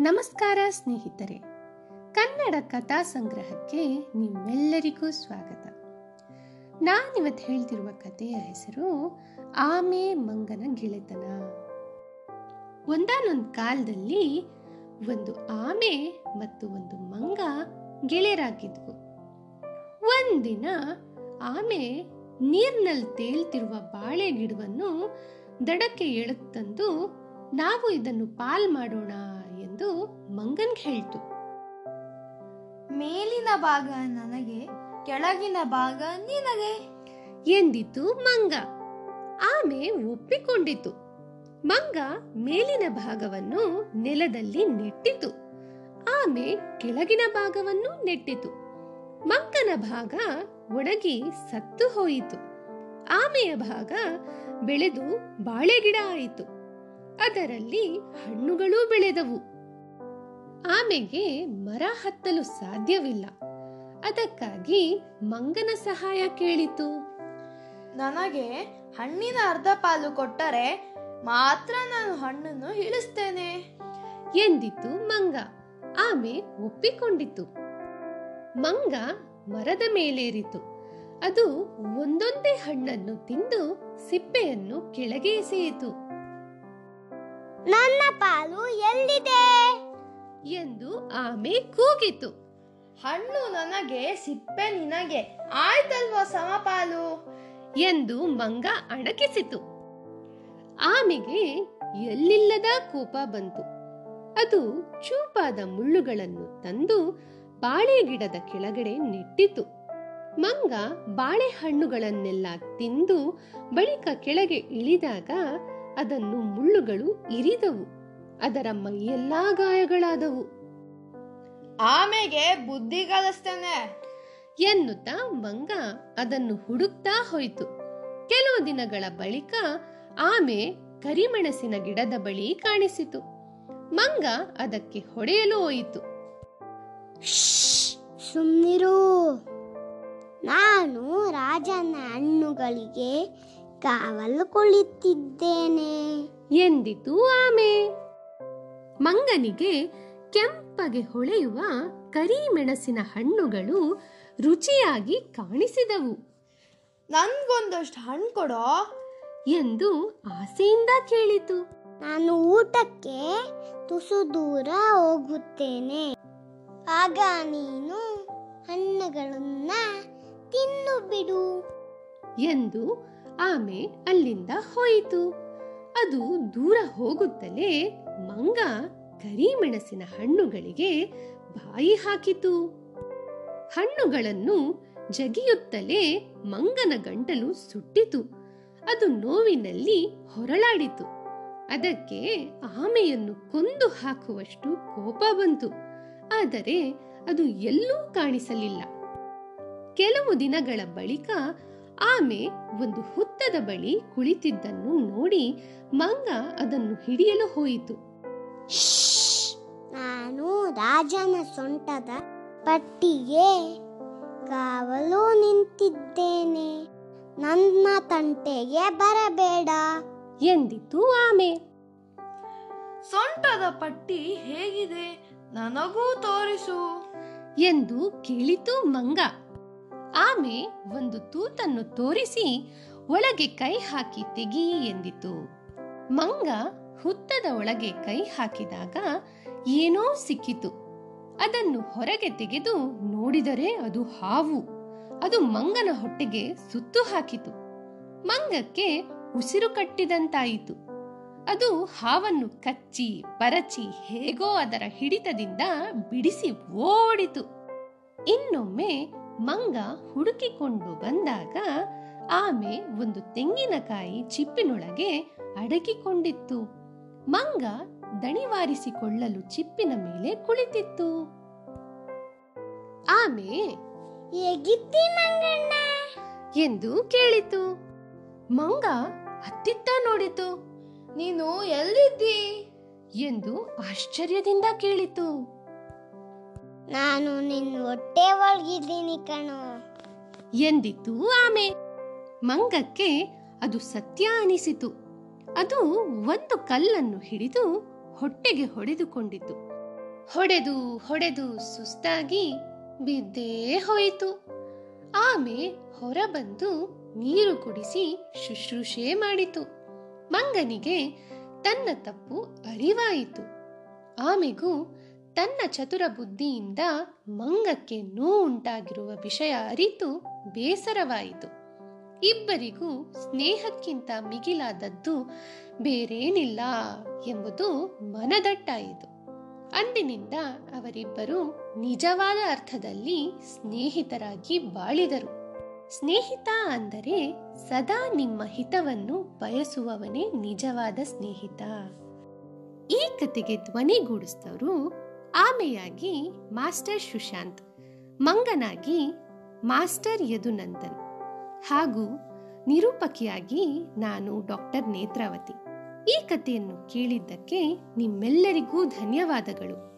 ನಮಸ್ಕಾರ ಸ್ನೇಹಿತರೆ. ಕನ್ನಡ ಕಥಾ ಸಂಗ್ರಹಕ್ಕೆ ನಿಮ್ಮೆಲ್ಲರಿಗೂ ಸ್ವಾಗತ. ನಾನಿವತ್ತು ಹೇಳ್ತಿರುವ ಕಥೆಯ ಹೆಸರು ಆಮೆ ಮಂಗನ ಗೆಳೆತನ. ಒಂದಾನೊಂದು ಕಾಲದಲ್ಲಿ ಒಂದು ಆಮೆ ಮತ್ತು ಒಂದು ಮಂಗ ಗೆಳೆಯರಾಗಿದ್ವು. ಒಂದಿನ ಆಮೆ ನೀರ್ನಲ್ಲಿ ತೇಲ್ತಿರುವ ಬಾಳೆ ಗಿಡವನ್ನು ದಡಕ್ಕೆ ಎಳೆದು ತಂದು, ನಾವು ಇದನ್ನು ಪಾಲ್ ಮಾಡೋಣ ಎಂದು ಮಂಗನ್ ಹೇಳ್ತು. ಮೇಲಿನ ಭಾಗ ನನಗೆ ಕೆಳಗಿನ ಭಾಗ ನಿನಗೆ. ಎಂದಿತು ಮಂಗ. ಆಮೆ ಒಪ್ಪಿಕೊಂಡಿತು. ಮಂಗ ಮೇಲಿನ ಭಾಗವನ್ನು ನೆಲದಲ್ಲಿ ನೆಟ್ಟಿತು. ಆಮೆ ಕೆಳಗಿನ ಭಾಗವನ್ನು ನೆಟ್ಟಿತು. ಮಂಗನ ಭಾಗ ಒಣಗಿ ಸತ್ತು ಹೋಯಿತು. ಆಮೆಯ ಭಾಗ ಬೆಳೆದು ಬಾಳೆಗಿಡ ಆಯಿತು. ಅದರಲ್ಲಿ ಹಣ್ಣುಗಳೂ ಬೆಳೆದವು. ಆಮೆಗೆ ಮರ ಹತ್ತಲು ಸಾಧ್ಯವಿಲ್ಲ. ಅದಕ್ಕಾಗಿ ಮಂಗನ ಸಹಾಯ ಕೇಳಿತು. ನನಗೆ ಹಣ್ಣಿನ ಅರ್ಧ ಪಾಲು ಕೊಟ್ಟರೆ ಮಾತ್ರ ನಾನು ಹಣ್ಣನ್ನು ಇಳಿಸ್ತೇನೆ ಎಂದಿತು ಮಂಗ. ಆಮೆ ಒಪ್ಪಿಕೊಂಡಿತು. ಮಂಗ ಮರದ ಮೇಲೇರಿತು. ಅದು ಒಂದೊಂದೇ ಹಣ್ಣನ್ನು ತಿಂದು ಸಿಪ್ಪೆಯನ್ನು ಕೆಳಗೆ ಎಸೆಯಿತು. ನನ್ನ ಪಾಲು ಎಲ್ಲಿದೆ? ಎಂದು ಆಮೆ ಕೂಗಿತು. ಹಣ್ಣು ನನಗೆ ಸಿಪ್ಪೆ ನಿನಗೆ. ಆಯ್ತಲ್ವಾ ಸಮಪಾಲು? ಎಂದು ಮಂಗ ಅಣಕಿಸಿತು. ಆಮೆಗೆ ಎಲ್ಲಿಲ್ಲದ ಕೋಪ ಬಂತು. ಅದು ಚೂಪಾದ ಮುಳ್ಳುಗಳನ್ನು ತಂದು ಬಾಳೆ ಗಿಡದ ಕೆಳಗಡೆ ನೆಟ್ಟಿತು. ಮಂಗ ಬಾಳೆಹಣ್ಣುಗಳನ್ನೆಲ್ಲ ತಿಂದು ಬಳಿಕ ಕೆಳಗೆ ಇಳಿದಾಗ ಅದನ್ನು ಮುಳ್ಳುಗಳು ಇರಿದವು. ಅದರ ಮೈಯೆಲ್ಲಾ ಗಾಯಗಳಾದವು. ಆಮೆಗೆ ಬುದ್ಧಿ ಕಲಿಸ್ತೇನೆ ಎನ್ನುತ್ತಾ ಮಂಗ ಅದನ್ನು ಹುಡುಕ್ತಾ ಹೋಯಿತು. ಕೆಲವು ದಿನಗಳ ಬಳಿಕ ಆಮೆ ಕರಿಮೆಣಸಿನ ಗಿಡದ ಬಳಿ ಕಾಣಿಸಿತು. ಮಂಗ ಅದಕ್ಕೆ ಹೊಡೆಯಲು ಹೋಯಿತು. ಸುಮ್ಮನಿರು ನಾನು ರಾಜನ ಹಣ್ಣುಗಳಿಗೆ ಕಾವಲು ಕುಳಿತಿದ್ದೇನೆ. ಎಂದಿತು ಆಮೆ. ಮಂಗನಿಗೆ ಕೆಂಪಗೆ ಹೊಳೆಯುವ ಕರಿಮೆಣಸಿನ ಹಣ್ಣುಗಳು ರುಚಿಯಾಗಿ ಕಾಣಿಸಿದವು. ನನ್ಗೊಂದಷ್ಟು ಹಣ್ಣು ಕೊಡೋ? ಎಂದು ಆಸೆಯಿಂದ ಕೇಳಿತು. ನಾನು ಊಟಕ್ಕೆ ತುಸು ದೂರ ಹೋಗುತ್ತೇನೆ. ಆಗ ನೀನು ಹಣ್ಣುಗಳನ್ನ ತಿನ್ನು ಬಿಡು. ಎಂದು ಆಮೆ ಅಲ್ಲಿಂದ ಹೋಯಿತು. ಅದು ದೂರ ಹೋಗುತ್ತಲೇ ಮಂಗ ಕರಿಮೆಣಸಿನ ಹಣ್ಣುಗಳಿಗೆ ಬಾಯಿ ಹಾಕಿತು. ಹಣ್ಣುಗಳನ್ನು ಜಗಿಯುತ್ತಲೇ ಮಂಗನ ಗಂಟಲು ಸುಟ್ಟಿತು. ಅದು ನೋವಿನಲ್ಲಿ ಹೊರಳಾಡಿತು. ಅದಕ್ಕೆ ಆಮೆಯನ್ನು ಕೊಂದು ಹಾಕುವಷ್ಟು ಕೋಪ ಬಂತು. ಆದರೆ ಅದು ಎಲ್ಲೂ ಕಾಣಿಸಲಿಲ್ಲ. ಕೆಲವು ದಿನಗಳ ಬಳಿಕ ಆಮೆ ಒಂದು ಹುತ್ತದ ಬಳಿ ಕುಳಿತಿದ್ದನ್ನು ನೋಡಿ ಮಂಗ ಅದನ್ನು ಹಿಡಿಯಲು ಹೋಯಿತು. ನಾನು ರಾಜನ ಸೊಂಟದ ಪಟ್ಟಿಗೆ ಕಾವಲು ನಿಂತಿದ್ದೇನೆ. ನನ್ನ ತಂಟೆಗೆ ಬರಬೇಡ ಎಂದಿತು ಆಮೆ. ಸೊಂಟದ ಪಟ್ಟಿ ಹೇಗಿದೆ? ನನಗೂ ತೋರಿಸು ಎಂದು ಕೇಳಿತು ಮಂಗ. ಆಮೆ ಒಂದು ತೂತನ್ನು ತೋರಿಸಿ ಒಳಗೆ ಕೈ ಹಾಕಿ ತೆಗಿ ಎಂದಿತು. ಮಂಗ ಹುತ್ತದ ಒಳಗೆ ಕೈ ಹಾಕಿದಾಗ ಏನೋ ಸಿಕ್ಕಿತು. ಅದನ್ನು ಹೊರಗೆ ತೆಗೆದು ನೋಡಿದರೆ ಅದು ಹಾವು. ಅದು ಮಂಗನ ಹೊಟ್ಟೆಗೆ ಸುತ್ತು ಹಾಕಿತು. ಮಂಗಕ್ಕೆ ಉಸಿರು ಕಟ್ಟಿದಂತಾಯಿತು. ಅದು ಹಾವನ್ನು ಕಚ್ಚಿ, ಪರಚಿ ಹೇಗೋ ಅದರ ಹಿಡಿತದಿಂದ ಬಿಡಿಸಿ ಓಡಿತು. ಇನ್ನೊಮ್ಮೆ ಮಂಗ ಹುಡುಕಿಕೊಂಡು ಬಂದಾಗ ಆಮೆ ಒಂದು ತೆಂಗಿನಕಾಯಿ ಚಿಪ್ಪಿನೊಳಗೆ ಅಡಗಿಕೊಂಡಿತ್ತು. ಮಂಗ ದಣಿವಾರಿಸಿಕೊಳ್ಳಲು ಚಿಪ್ಪಿನ ಮೇಲೆ ಕುಳಿತಿತ್ತು. ಆಮೆ ಎಂದು ಕೇಳಿತು. ಮಂಗ ಹತ್ತಿತ್ತ ನೋಡಿತು. ನೀನು ಎಲ್ಲಿದ್ದಿ? ಎಂದು ಆಶ್ಚರ್ಯದಿಂದ ಕೇಳಿತು. ನಾನು ನಿನ್ನ ಹೊಟ್ಟೆ ಒಳಗಿದ್ದೀನಿ ಕಣೋ. ಎಂದಿತು ಆಮೆ. ಮಂಗಕ್ಕೆ ಅದು ಸತ್ಯ ಅನಿಸಿತು. ಅದು ಒಂದು ಕಲ್ಲನ್ನು ಹಿಡಿದು ಹೊಟ್ಟೆಗೆ ಹೊಡೆದುಕೊಂಡಿತು. ಹೊಡೆದು ಹೊಡೆದು ಸುಸ್ತಾಗಿ ಬಿದ್ದೇ ಹೋಯಿತು. ಆಮೆ ಹೊರಬಂದು ನೀರು ಕುಡಿಸಿ ಶುಶ್ರೂಷೆ ಮಾಡಿತು. ಮಂಗನಿಗೆ ತನ್ನ ತಪ್ಪು ಅರಿವಾಯಿತು. ಆಮೆಗೂ ತನ್ನ ಚತುರ ಬುದ್ಧಿಯಿಂದ ಮಂಗಕ್ಕೆ ನೋವುಂಟಾಗಿರುವ ವಿಷಯ ಅರಿತು ಬೇಸರವಾಯಿತು. ಇಬ್ಬರಿಗೂ ಸ್ನೇಹಕ್ಕಿಂತ ಮಿಗಿಲಾದದ್ದು ಬೇರೇನಿಲ್ಲ ಎಂಬುದು ಮನದಟ್ಟಾಯಿತು. ಅಂದಿನಿಂದ ಅವರಿಬ್ಬರು ನಿಜವಾದ ಅರ್ಥದಲ್ಲಿ ಸ್ನೇಹಿತರಾಗಿ ಬಾಳಿದರು. ಸ್ನೇಹಿತ ಅಂದರೆ ಸದಾ ನಿಮ್ಮ ಹಿತವನ್ನು ಬಯಸುವವನೇ ನಿಜವಾದ ಸ್ನೇಹಿತ. ಈ ಕತೆಗೆ ಧ್ವನಿಗೂಡಿಸಿದವರು ಆಮೆಯಾಗಿ ಮಾಸ್ಟರ್ ಸುಶಾಂತ್, ಮಂಗನಾಗಿ ಮಾಸ್ಟರ್ ಯದುನಂದನ್ ಹಾಗೂ ನಿರೂಪಕಿಯಾಗಿ ನಾನು ಡಾಕ್ಟರ್ ನೇತ್ರಾವತಿ. ಈ ಕಥೆಯನ್ನು ಕೇಳಿದ್ದಕ್ಕೆ ನಿಮ್ಮೆಲ್ಲರಿಗೂ ಧನ್ಯವಾದಗಳು.